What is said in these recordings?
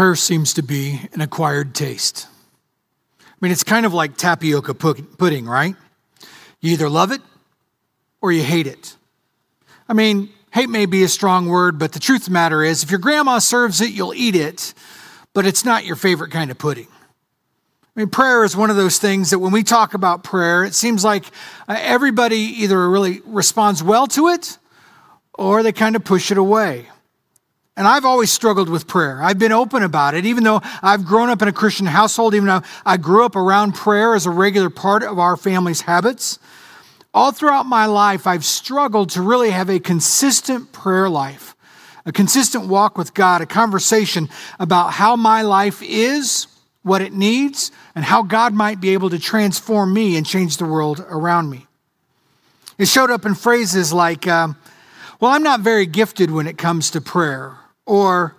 prayer seems to be an acquired taste. I mean, it's kind of like tapioca pudding, right? You either love it or you hate it. I mean, hate may be a strong word, but the truth of the matter is, if your grandma serves it, you'll eat it, but it's not your favorite kind of pudding. I mean, prayer is one of those things that when we talk about prayer, it seems like uh, everybody either really responds well to it or they kind of push it away. And I've always struggled with prayer. I've been open about it, even though I've grown up in a Christian household, even though I grew up around prayer as a regular part of our family's habits. All throughout my life, I've struggled to really have a consistent prayer life, a consistent walk with God, a conversation about how my life is, what it needs, and how God might be able to transform me and change the world around me. It showed up in phrases like, um, Well, I'm not very gifted when it comes to prayer or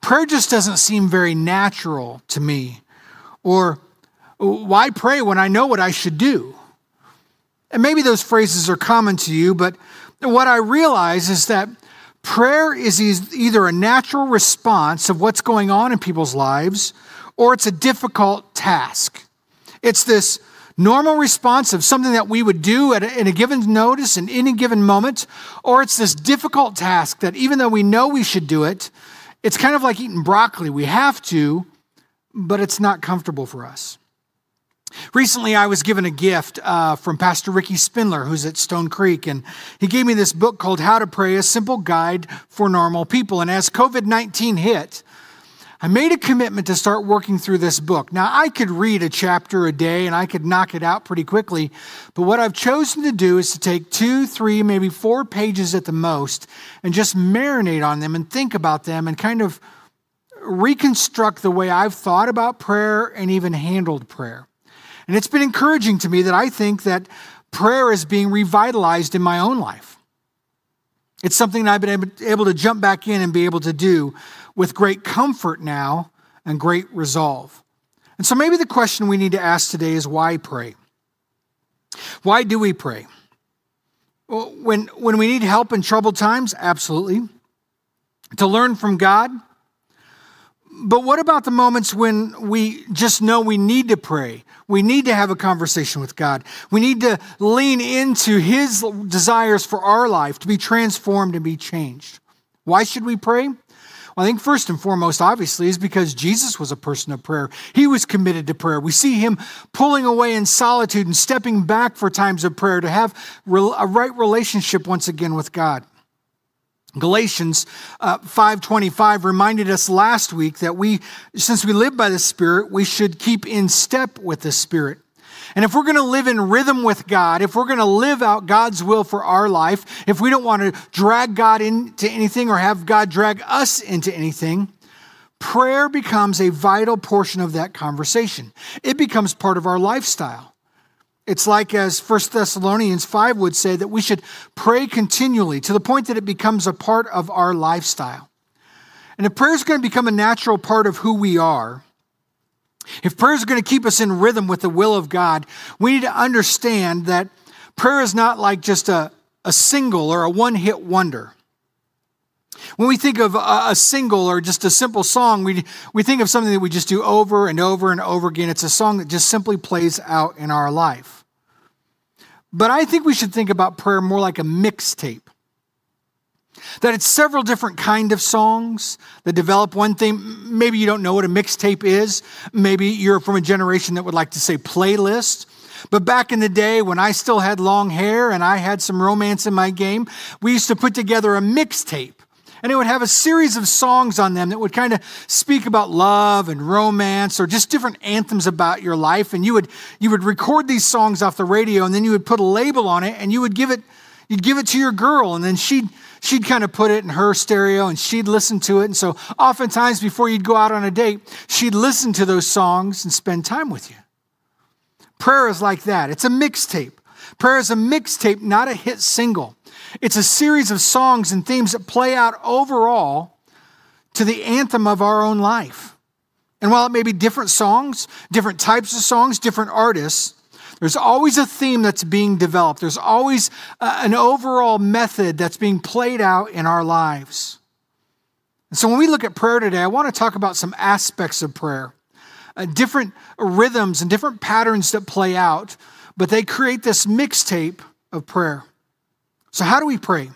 prayer just doesn't seem very natural to me, or why pray when I know what I should do? And maybe those phrases are common to you, but what I realize is that prayer is either a natural response of what's going on in people's lives, or it's a difficult task. It's this normal response of something that we would do at a, in a given notice in any given moment, or it's this difficult task that even though we know we should do it, it's kind of like eating broccoli. We have to, but it's not comfortable for us. Recently, I was given a gift uh, from Pastor Ricky Spindler, who's at Stone Creek, and he gave me this book called How to Pray A Simple Guide for Normal People. And as COVID 19 hit, I made a commitment to start working through this book. Now, I could read a chapter a day and I could knock it out pretty quickly, but what I've chosen to do is to take two, three, maybe four pages at the most and just marinate on them and think about them and kind of reconstruct the way I've thought about prayer and even handled prayer. And it's been encouraging to me that I think that prayer is being revitalized in my own life. It's something I've been able to jump back in and be able to do with great comfort now and great resolve. And so maybe the question we need to ask today is why pray? Why do we pray? When, when we need help in troubled times, absolutely. To learn from God. But what about the moments when we just know we need to pray? We need to have a conversation with God. We need to lean into His desires for our life to be transformed and be changed. Why should we pray? Well, I think first and foremost, obviously, is because Jesus was a person of prayer. He was committed to prayer. We see him pulling away in solitude and stepping back for times of prayer to have a right relationship once again with God. Galatians uh, 5:25 reminded us last week that we since we live by the spirit we should keep in step with the spirit. And if we're going to live in rhythm with God, if we're going to live out God's will for our life, if we don't want to drag God into anything or have God drag us into anything, prayer becomes a vital portion of that conversation. It becomes part of our lifestyle. It's like as 1 Thessalonians 5 would say that we should pray continually to the point that it becomes a part of our lifestyle. And if prayer is going to become a natural part of who we are, if prayer is going to keep us in rhythm with the will of God, we need to understand that prayer is not like just a, a single or a one hit wonder. When we think of a, a single or just a simple song, we, we think of something that we just do over and over and over again. It's a song that just simply plays out in our life. But I think we should think about prayer more like a mixtape that it's several different kind of songs that develop one thing maybe you don't know what a mixtape is maybe you're from a generation that would like to say playlist but back in the day when i still had long hair and i had some romance in my game we used to put together a mixtape and it would have a series of songs on them that would kind of speak about love and romance or just different anthems about your life and you would you would record these songs off the radio and then you would put a label on it and you would give it you'd give it to your girl and then she'd she'd kind of put it in her stereo and she'd listen to it. And so oftentimes before you'd go out on a date, she'd listen to those songs and spend time with you. Prayer is like that. It's a mixtape. Prayer is a mixtape, not a hit single. It's a series of songs and themes that play out overall to the anthem of our own life. And while it may be different songs, different types of songs, different artists, there's always a theme that's being developed. There's always uh, an overall method that's being played out in our lives. And so when we look at prayer today, I want to talk about some aspects of prayer, uh, different rhythms and different patterns that play out, but they create this mixtape of prayer. So, how do we pray?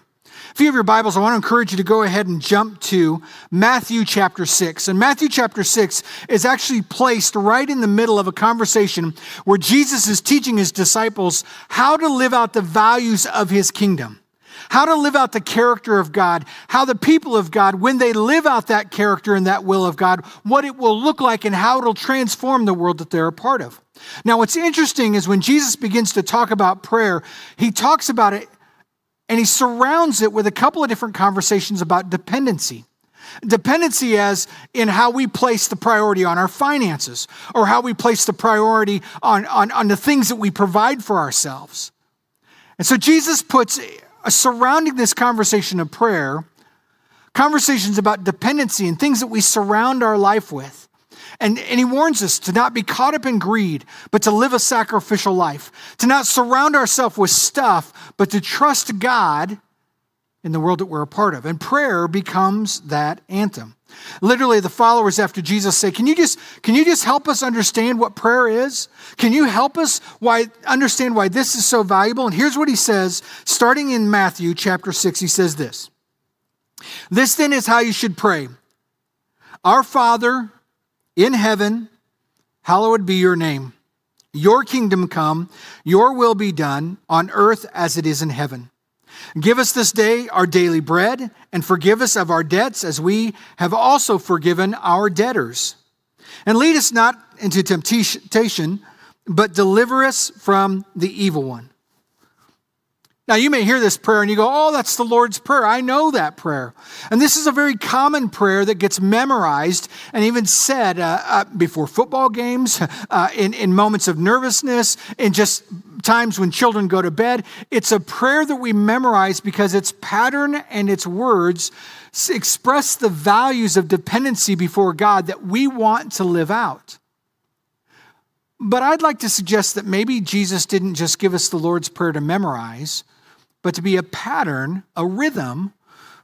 If you have your Bibles, I want to encourage you to go ahead and jump to Matthew chapter 6. And Matthew chapter 6 is actually placed right in the middle of a conversation where Jesus is teaching his disciples how to live out the values of his kingdom, how to live out the character of God, how the people of God, when they live out that character and that will of God, what it will look like and how it'll transform the world that they're a part of. Now, what's interesting is when Jesus begins to talk about prayer, he talks about it and he surrounds it with a couple of different conversations about dependency. Dependency as in how we place the priority on our finances or how we place the priority on, on, on the things that we provide for ourselves. And so Jesus puts a, surrounding this conversation of prayer, conversations about dependency and things that we surround our life with. And, and he warns us to not be caught up in greed, but to live a sacrificial life, to not surround ourselves with stuff, but to trust God in the world that we're a part of. And prayer becomes that anthem. Literally, the followers after Jesus say, Can you just, can you just help us understand what prayer is? Can you help us why, understand why this is so valuable? And here's what he says, starting in Matthew chapter 6, he says this. This then is how you should pray. Our Father in heaven, hallowed be your name. Your kingdom come, your will be done on earth as it is in heaven. Give us this day our daily bread, and forgive us of our debts as we have also forgiven our debtors. And lead us not into temptation, but deliver us from the evil one. Now, you may hear this prayer and you go, Oh, that's the Lord's Prayer. I know that prayer. And this is a very common prayer that gets memorized and even said uh, uh, before football games, uh, in, in moments of nervousness, in just times when children go to bed. It's a prayer that we memorize because its pattern and its words express the values of dependency before God that we want to live out. But I'd like to suggest that maybe Jesus didn't just give us the Lord's Prayer to memorize but to be a pattern, a rhythm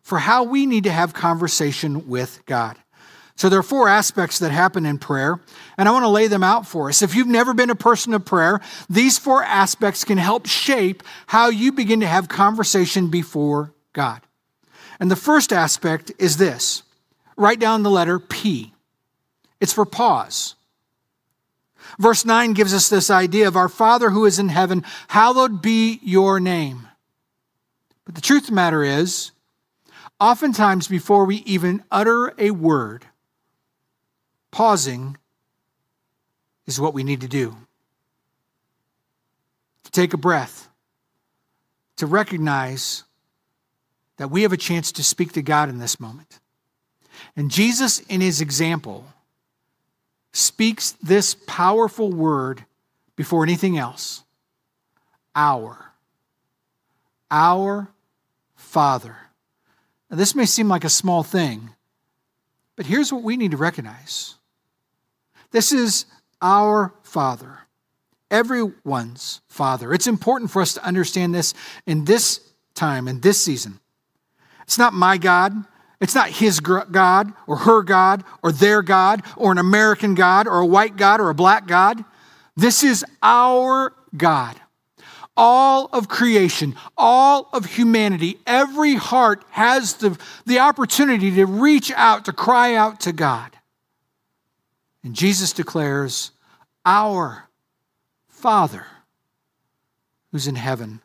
for how we need to have conversation with God. So there are four aspects that happen in prayer, and I want to lay them out for us. If you've never been a person of prayer, these four aspects can help shape how you begin to have conversation before God. And the first aspect is this write down the letter P. It's for pause. Verse 9 gives us this idea of our Father who is in heaven, hallowed be your name. But the truth of the matter is, oftentimes before we even utter a word, pausing is what we need to do. To take a breath, to recognize that we have a chance to speak to God in this moment. And Jesus, in his example, speaks this powerful word before anything else our. Our Father. Now, this may seem like a small thing, but here's what we need to recognize this is our Father, everyone's Father. It's important for us to understand this in this time, in this season. It's not my God. It's not his God or her God or their God or an American God or a white God or a black God. This is our God all of creation, all of humanity, every heart has the, the opportunity to reach out, to cry out to God. And Jesus declares, Our Father who's in heaven,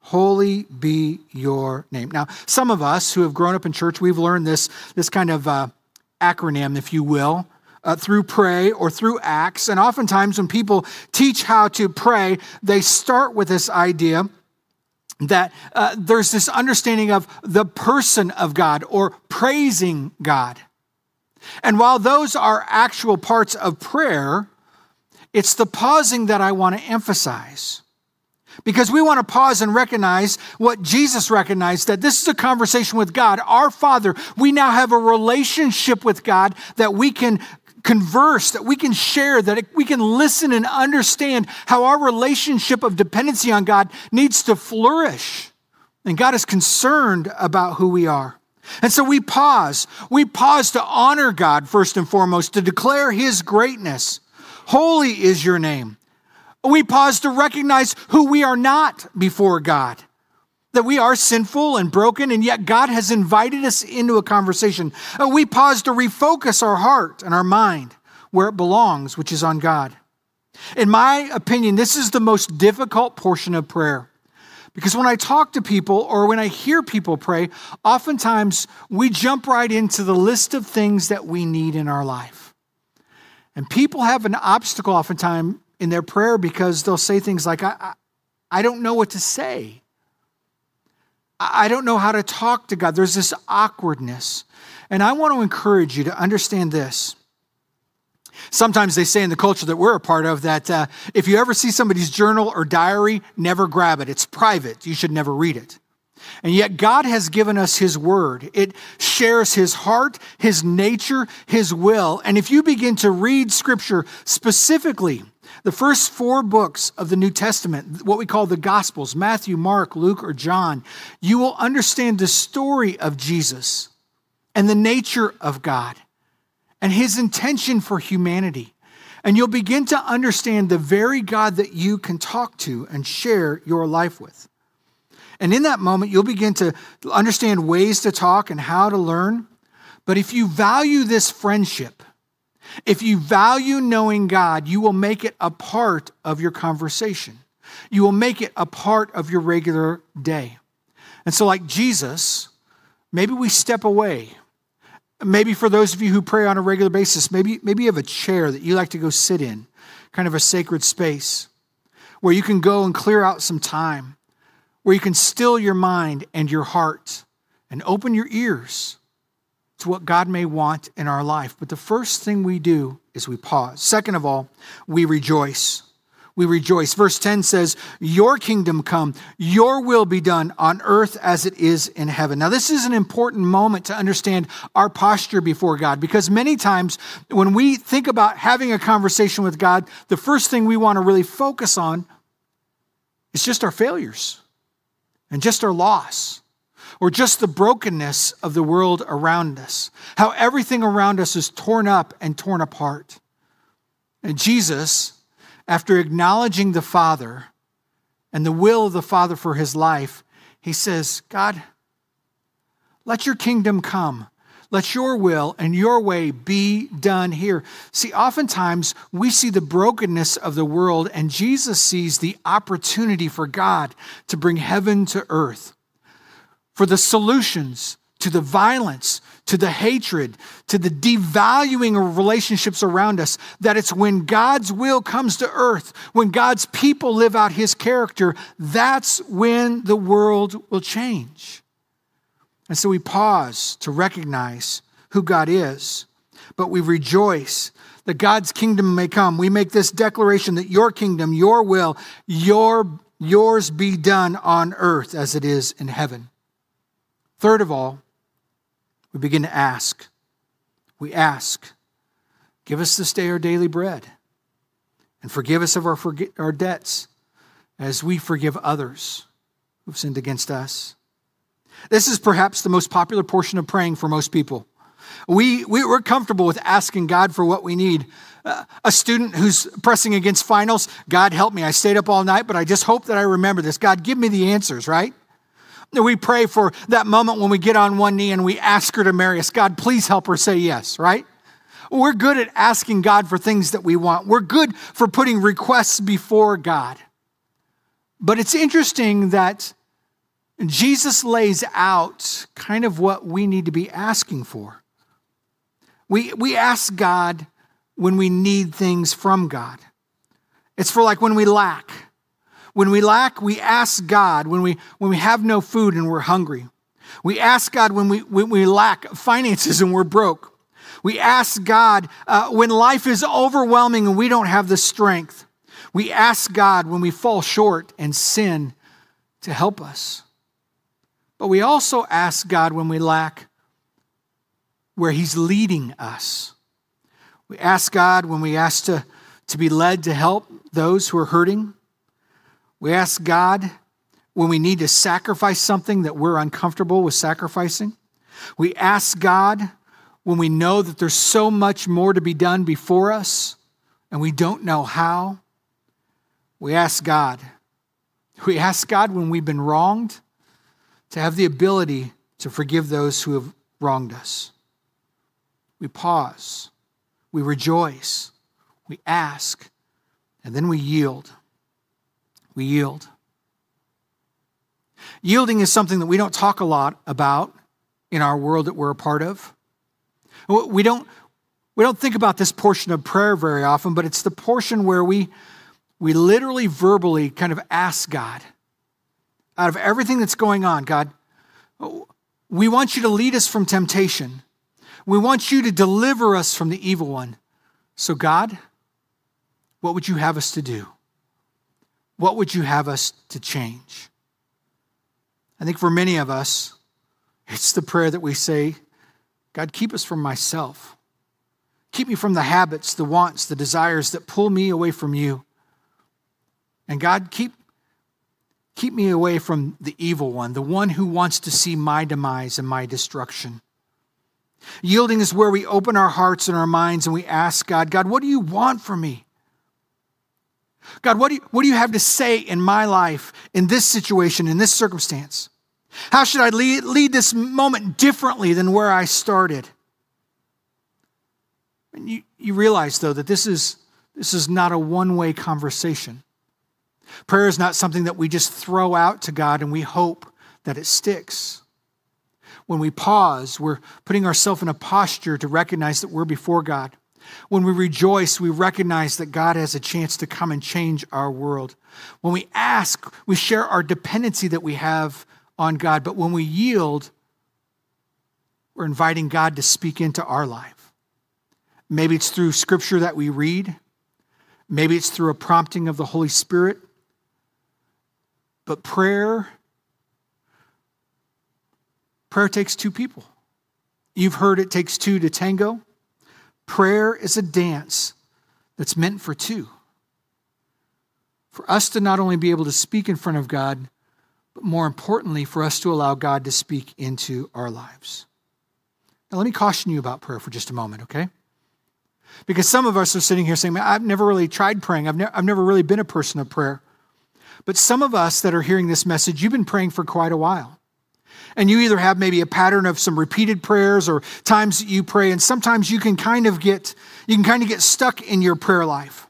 holy be your name. Now, some of us who have grown up in church, we've learned this, this kind of uh, acronym, if you will uh, through pray or through acts. And oftentimes, when people teach how to pray, they start with this idea that uh, there's this understanding of the person of God or praising God. And while those are actual parts of prayer, it's the pausing that I want to emphasize. Because we want to pause and recognize what Jesus recognized that this is a conversation with God, our Father. We now have a relationship with God that we can converse, that we can share, that we can listen and understand how our relationship of dependency on God needs to flourish. And God is concerned about who we are. And so we pause. We pause to honor God first and foremost, to declare his greatness. Holy is your name. We pause to recognize who we are not before God, that we are sinful and broken, and yet God has invited us into a conversation. Uh, we pause to refocus our heart and our mind where it belongs, which is on God. In my opinion, this is the most difficult portion of prayer. Because when I talk to people or when I hear people pray, oftentimes we jump right into the list of things that we need in our life. And people have an obstacle oftentimes in their prayer because they'll say things like, I, I, I don't know what to say. I, don't know how to talk to God. There's this awkwardness. And I want to encourage you to understand this Sometimes they say in the culture that we're a part of that uh, if you ever see somebody's journal or diary, never grab it. It's private. You should never read it. And yet, God has given us His Word. It shares His heart, His nature, His will. And if you begin to read Scripture specifically, the first four books of the New Testament, what we call the Gospels Matthew, Mark, Luke, or John you will understand the story of Jesus and the nature of God and his intention for humanity. And you'll begin to understand the very God that you can talk to and share your life with. And in that moment, you'll begin to understand ways to talk and how to learn. But if you value this friendship, if you value knowing God, you will make it a part of your conversation. You will make it a part of your regular day. And so, like Jesus, maybe we step away Maybe for those of you who pray on a regular basis, maybe, maybe you have a chair that you like to go sit in, kind of a sacred space where you can go and clear out some time, where you can still your mind and your heart and open your ears to what God may want in our life. But the first thing we do is we pause. Second of all, we rejoice we rejoice. Verse 10 says, Your kingdom come, your will be done on earth as it is in heaven. Now, this is an important moment to understand our posture before God because many times when we think about having a conversation with God, the first thing we want to really focus on is just our failures and just our loss or just the brokenness of the world around us, how everything around us is torn up and torn apart. And Jesus, after acknowledging the Father and the will of the Father for his life, he says, God, let your kingdom come. Let your will and your way be done here. See, oftentimes we see the brokenness of the world, and Jesus sees the opportunity for God to bring heaven to earth, for the solutions to the violence, to the hatred, to the devaluing of relationships around us, that it's when God's will comes to earth, when God's people live out his character, that's when the world will change. And so we pause to recognize who God is, but we rejoice that God's kingdom may come. We make this declaration that your kingdom, your will, your yours be done on earth as it is in heaven. Third of all, we begin to ask. We ask, Give us this day our daily bread, and forgive us of our, our debts as we forgive others who've sinned against us. This is perhaps the most popular portion of praying for most people. We, we, are comfortable with asking God for what we need. Uh, a student who's pressing against finals, God help me. I stayed up all night, but I just hope that I remember this. God, give me the answers, right? We pray for that moment when we get on one knee and we ask her to marry us. God, please help her say yes, right? We're good at asking God for things that we want. We're good for putting requests before God. But it's interesting that Jesus lays out kind of what we need to be asking for. We, we ask God when we need things from God. It's for like when we lack. When we lack, we ask God. When we, when we have no food and we're hungry, we ask God when we, when we lack finances and we're broke. We ask God uh, when life is overwhelming and we don't have the strength. We ask God when we fall short and sin to help us. But we also ask God when we lack where He's leading us. We ask God when we ask to, to be led to help those who are hurting. We ask God when we need to sacrifice something that we're uncomfortable with sacrificing. We ask God when we know that there's so much more to be done before us and we don't know how. We ask God. We ask God when we've been wronged to have the ability to forgive those who have wronged us. We pause, we rejoice, we ask, and then we yield. We yield. Yielding is something that we don't talk a lot about in our world that we're a part of. We don't, we don't think about this portion of prayer very often, but it's the portion where we, we literally verbally kind of ask God, out of everything that's going on, God, we want you to lead us from temptation. We want you to deliver us from the evil one. So, God, what would you have us to do? What would you have us to change? I think for many of us, it's the prayer that we say, God, keep us from myself. Keep me from the habits, the wants, the desires that pull me away from you. And God, keep, keep me away from the evil one, the one who wants to see my demise and my destruction. Yielding is where we open our hearts and our minds and we ask God, God, what do you want from me? God, what do, you, what do you have to say in my life, in this situation, in this circumstance? How should I lead, lead this moment differently than where I started? And you, you realize, though, that this is, this is not a one way conversation. Prayer is not something that we just throw out to God and we hope that it sticks. When we pause, we're putting ourselves in a posture to recognize that we're before God. When we rejoice, we recognize that God has a chance to come and change our world. When we ask, we share our dependency that we have on God. But when we yield, we're inviting God to speak into our life. Maybe it's through scripture that we read, maybe it's through a prompting of the Holy Spirit. But prayer, prayer takes two people. You've heard it takes two to tango. Prayer is a dance that's meant for two. For us to not only be able to speak in front of God, but more importantly, for us to allow God to speak into our lives. Now, let me caution you about prayer for just a moment, okay? Because some of us are sitting here saying, I've never really tried praying. I've, ne- I've never really been a person of prayer. But some of us that are hearing this message, you've been praying for quite a while. And you either have maybe a pattern of some repeated prayers or times that you pray, and sometimes you can kind of get you can kind of get stuck in your prayer life.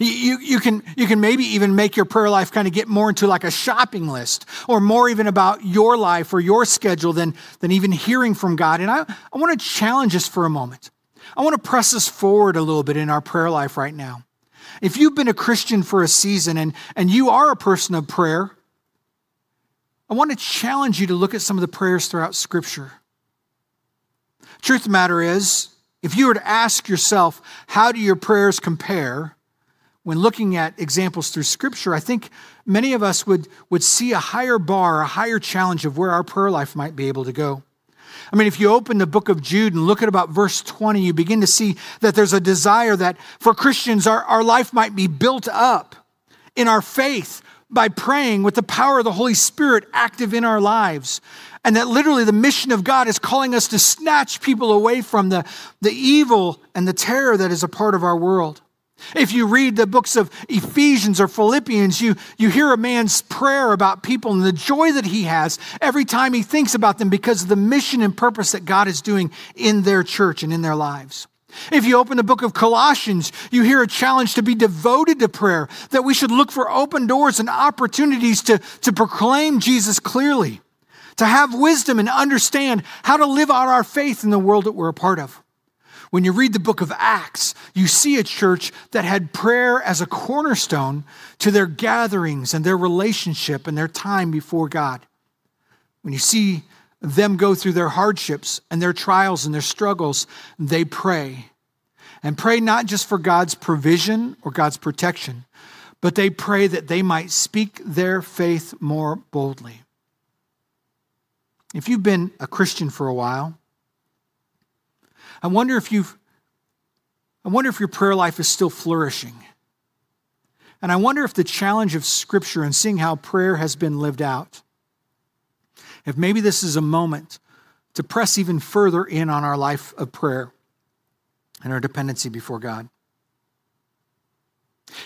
You, you, can, you can maybe even make your prayer life kind of get more into like a shopping list or more even about your life or your schedule than, than even hearing from God. And I, I want to challenge us for a moment. I want to press us forward a little bit in our prayer life right now. If you've been a Christian for a season and, and you are a person of prayer, I want to challenge you to look at some of the prayers throughout Scripture. Truth of the matter is, if you were to ask yourself, how do your prayers compare? when looking at examples through Scripture, I think many of us would, would see a higher bar, a higher challenge of where our prayer life might be able to go. I mean, if you open the book of Jude and look at about verse 20, you begin to see that there's a desire that for Christians, our, our life might be built up in our faith by praying with the power of the Holy Spirit active in our lives. And that literally the mission of God is calling us to snatch people away from the, the evil and the terror that is a part of our world. If you read the books of Ephesians or Philippians, you, you hear a man's prayer about people and the joy that he has every time he thinks about them because of the mission and purpose that God is doing in their church and in their lives. If you open the book of Colossians, you hear a challenge to be devoted to prayer, that we should look for open doors and opportunities to, to proclaim Jesus clearly, to have wisdom and understand how to live out our faith in the world that we're a part of. When you read the book of Acts, you see a church that had prayer as a cornerstone to their gatherings and their relationship and their time before God. When you see them go through their hardships and their trials and their struggles, they pray. And pray not just for God's provision or God's protection, but they pray that they might speak their faith more boldly. If you've been a Christian for a while, I wonder if you've I wonder if your prayer life is still flourishing. And I wonder if the challenge of Scripture and seeing how prayer has been lived out if maybe this is a moment to press even further in on our life of prayer and our dependency before God.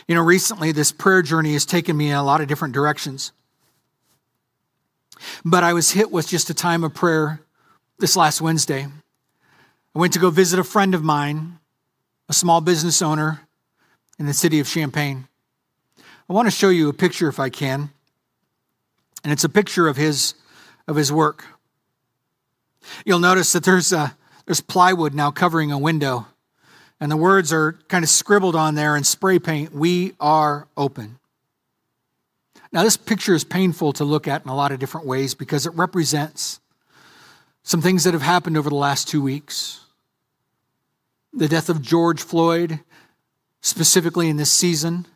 You know, recently this prayer journey has taken me in a lot of different directions. But I was hit with just a time of prayer this last Wednesday. I went to go visit a friend of mine, a small business owner in the city of Champaign. I want to show you a picture if I can. And it's a picture of his of his work. You'll notice that there's a, there's plywood now covering a window. And the words are kind of scribbled on there in spray paint, we are open. Now, this picture is painful to look at in a lot of different ways because it represents some things that have happened over the last two weeks. The death of George Floyd, specifically in this season,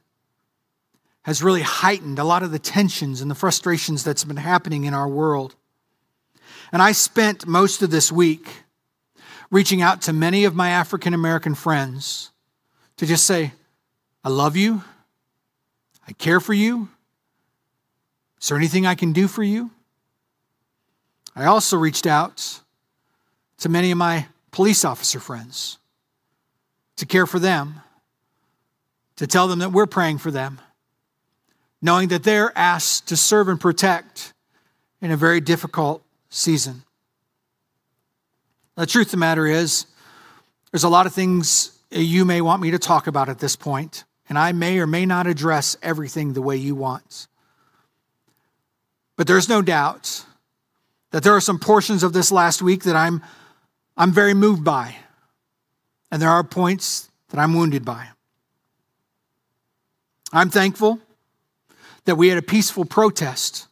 has really heightened a lot of the tensions and the frustrations that's been happening in our world. And I spent most of this week reaching out to many of my African American friends to just say, I love you. I care for you. Is there anything I can do for you? I also reached out to many of my police officer friends to care for them, to tell them that we're praying for them, knowing that they're asked to serve and protect in a very difficult season. The truth of the matter is, there's a lot of things you may want me to talk about at this point, and I may or may not address everything the way you want. But there's no doubt that there are some portions of this last week that I'm, I'm very moved by, and there are points that I'm wounded by. I'm thankful that we had a peaceful protest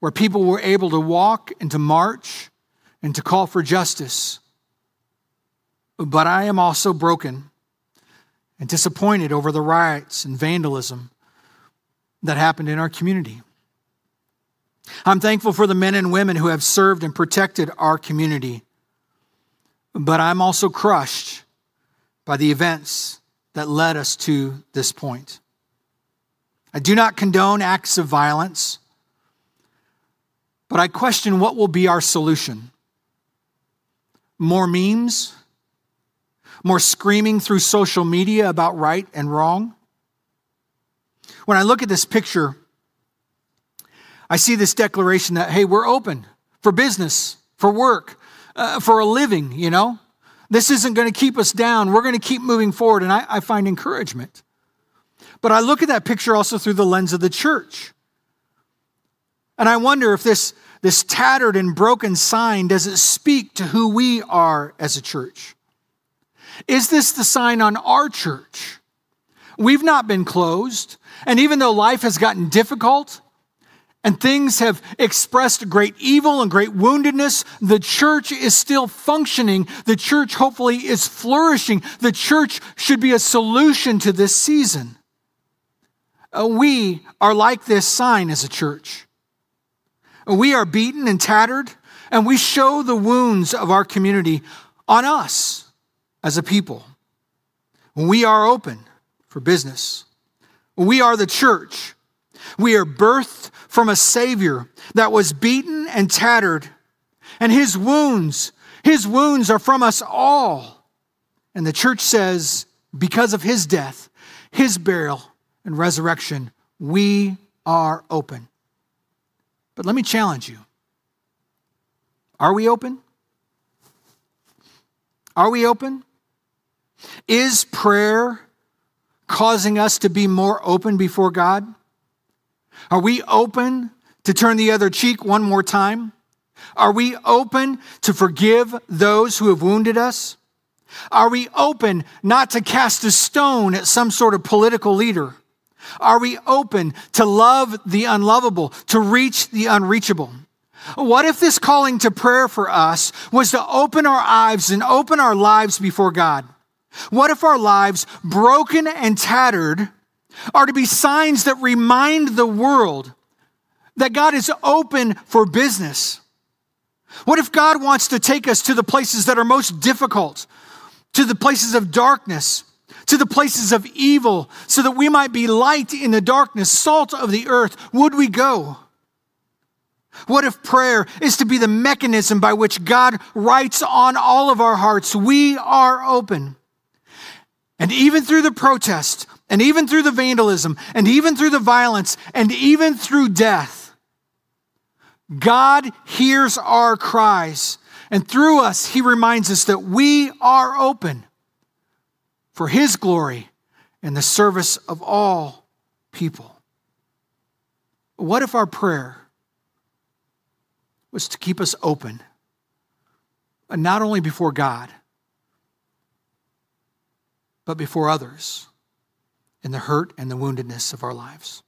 where people were able to walk and to march and to call for justice. But I am also broken and disappointed over the riots and vandalism that happened in our community. I'm thankful for the men and women who have served and protected our community. But I'm also crushed by the events that led us to this point. I do not condone acts of violence, but I question what will be our solution. More memes? More screaming through social media about right and wrong? When I look at this picture, I see this declaration that, hey, we're open for business, for work, uh, for a living, you know? This isn't going to keep us down. We're going to keep moving forward. And I, I find encouragement. But I look at that picture also through the lens of the church. And I wonder if this, this tattered and broken sign does it speak to who we are as a church? Is this the sign on our church? We've not been closed. And even though life has gotten difficult, and things have expressed great evil and great woundedness, the church is still functioning. The church hopefully is flourishing. The church should be a solution to this season. Uh, we are like this sign as a church. We are beaten and tattered, and we show the wounds of our community on us as a people. We are open for business. We are the church. We are birthed from a Savior that was beaten and tattered, and his wounds, his wounds are from us all. And the church says, because of his death, his burial, and resurrection, we are open. But let me challenge you are we open? Are we open? Is prayer causing us to be more open before God? Are we open to turn the other cheek one more time? Are we open to forgive those who have wounded us? Are we open not to cast a stone at some sort of political leader? Are we open to love the unlovable, to reach the unreachable? What if this calling to prayer for us was to open our eyes and open our lives before God? What if our lives, broken and tattered, are to be signs that remind the world that God is open for business. What if God wants to take us to the places that are most difficult, to the places of darkness, to the places of evil, so that we might be light in the darkness, salt of the earth? Would we go? What if prayer is to be the mechanism by which God writes on all of our hearts, we are open? And even through the protest, and even through the vandalism, and even through the violence, and even through death, God hears our cries. And through us, He reminds us that we are open for His glory and the service of all people. What if our prayer was to keep us open, not only before God, but before others in the hurt and the woundedness of our lives?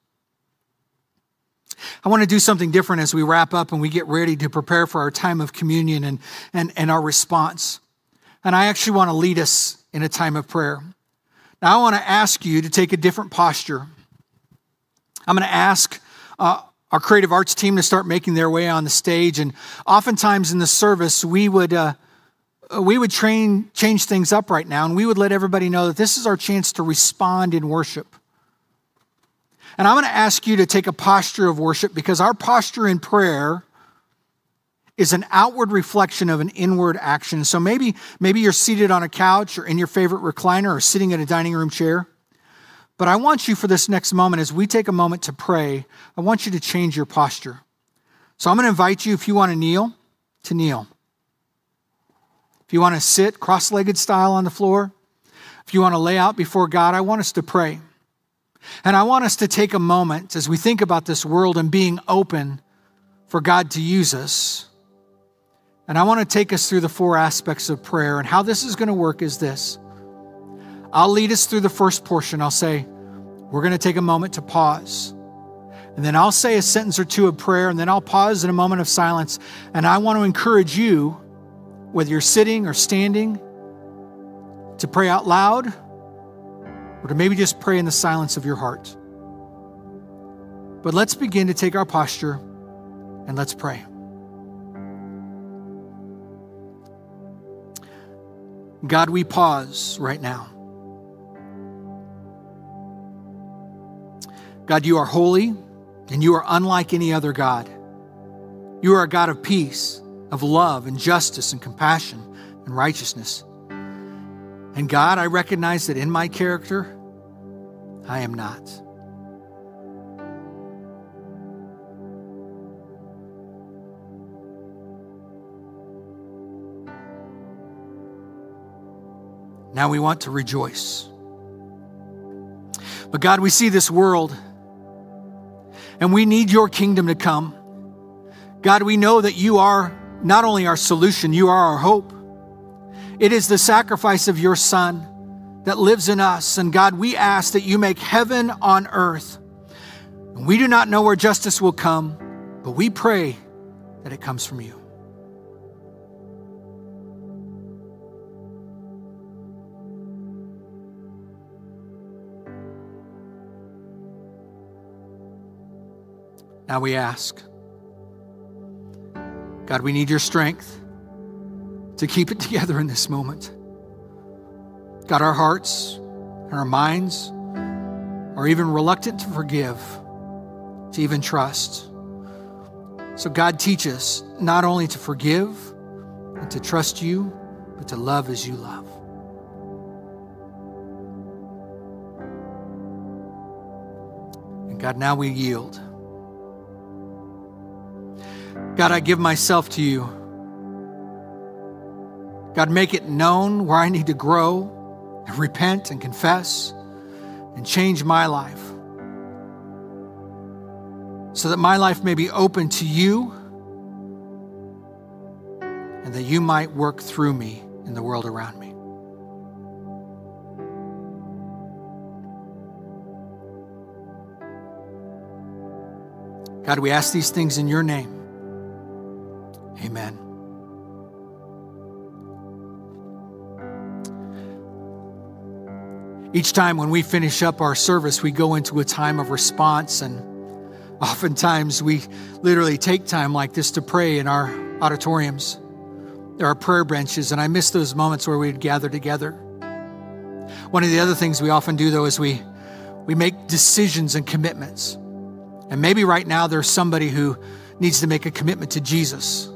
I want to do something different as we wrap up and we get ready to prepare for our time of communion and, and, and our response. And I actually want to lead us in a time of prayer. Now, I want to ask you to take a different posture. I'm going to ask uh, our creative arts team to start making their way on the stage. And oftentimes in the service, we would. Uh, we would train, change things up right now, and we would let everybody know that this is our chance to respond in worship. And I'm going to ask you to take a posture of worship because our posture in prayer is an outward reflection of an inward action. So maybe maybe you're seated on a couch or in your favorite recliner or sitting in a dining room chair. But I want you for this next moment as we take a moment to pray, I want you to change your posture. So I'm going to invite you if you want to kneel, to kneel. If you want to sit cross-legged style on the floor, if you want to lay out before God, I want us to pray. And I want us to take a moment as we think about this world and being open for God to use us. And I want to take us through the four aspects of prayer. And how this is going to work is this I'll lead us through the first portion. I'll say, We're going to take a moment to pause. And then I'll say a sentence or two of prayer, and then I'll pause in a moment of silence. And I want to encourage you, whether you're sitting or standing, to pray out loud or to maybe just pray in the silence of your heart. But let's begin to take our posture and let's pray. God, we pause right now. God, you are holy and you are unlike any other God. You are a God of peace, of love and justice and compassion and righteousness. And God, I recognize that in my character, I am not. Now we want to rejoice. But God, we see this world and we need your kingdom to come. God, we know that you are not only our solution, you are our hope. It is the sacrifice of your Son that lives in us. And God, we ask that you make heaven on earth. We do not know where justice will come, but we pray that it comes from you. Now we ask, God, we need your strength to keep it together in this moment. God, our hearts and our minds are even reluctant to forgive, to even trust. So, God, teach us not only to forgive and to trust you, but to love as you love. And God, now we yield. God, I give myself to you. God, make it known where I need to grow and repent and confess and change my life so that my life may be open to you and that you might work through me in the world around me. God, we ask these things in your name. Amen. Each time when we finish up our service, we go into a time of response, and oftentimes we literally take time like this to pray in our auditoriums. There are prayer benches, and I miss those moments where we'd gather together. One of the other things we often do, though, is we, we make decisions and commitments. And maybe right now there's somebody who needs to make a commitment to Jesus.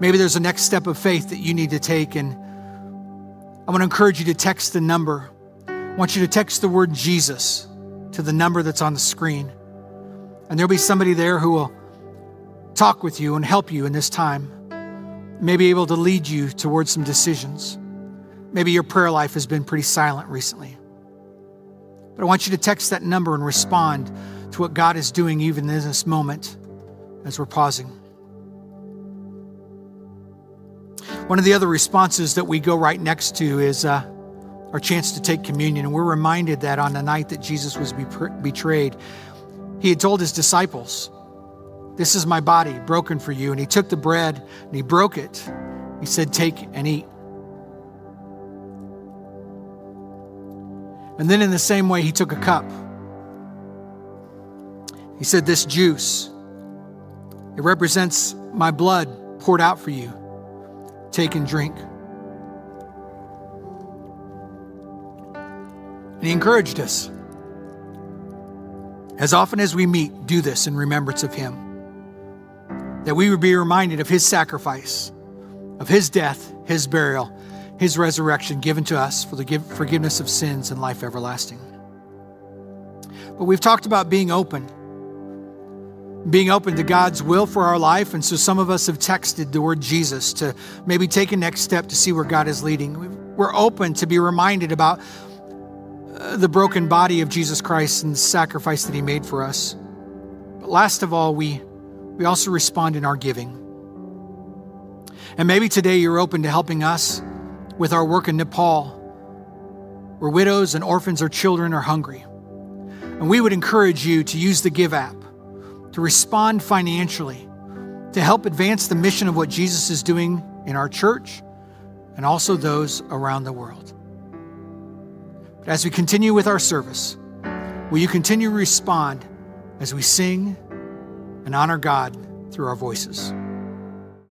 Maybe there's a next step of faith that you need to take. And I want to encourage you to text the number. I want you to text the word Jesus to the number that's on the screen. And there'll be somebody there who will talk with you and help you in this time. Maybe able to lead you towards some decisions. Maybe your prayer life has been pretty silent recently. But I want you to text that number and respond to what God is doing even in this moment as we're pausing. One of the other responses that we go right next to is uh, our chance to take communion. And we're reminded that on the night that Jesus was betrayed, he had told his disciples, This is my body broken for you. And he took the bread and he broke it. He said, Take and eat. And then, in the same way, he took a cup. He said, This juice, it represents my blood poured out for you. Take and drink. And he encouraged us. As often as we meet, do this in remembrance of him. That we would be reminded of his sacrifice, of his death, his burial, his resurrection given to us for the forgiveness of sins and life everlasting. But we've talked about being open, being open to God's will for our life. And so some of us have texted the word Jesus to maybe take a next step to see where God is leading. We're open to be reminded about uh, the broken body of Jesus Christ and the sacrifice that he made for us. But last of all, we, we also respond in our giving. And maybe today you're open to helping us with our work in Nepal, where widows and orphans or children are hungry. And we would encourage you to use the Give app to respond financially to help advance the mission of what Jesus is doing in our church and also those around the world. But as we continue with our service, will you continue to respond as we sing and honor God through our voices?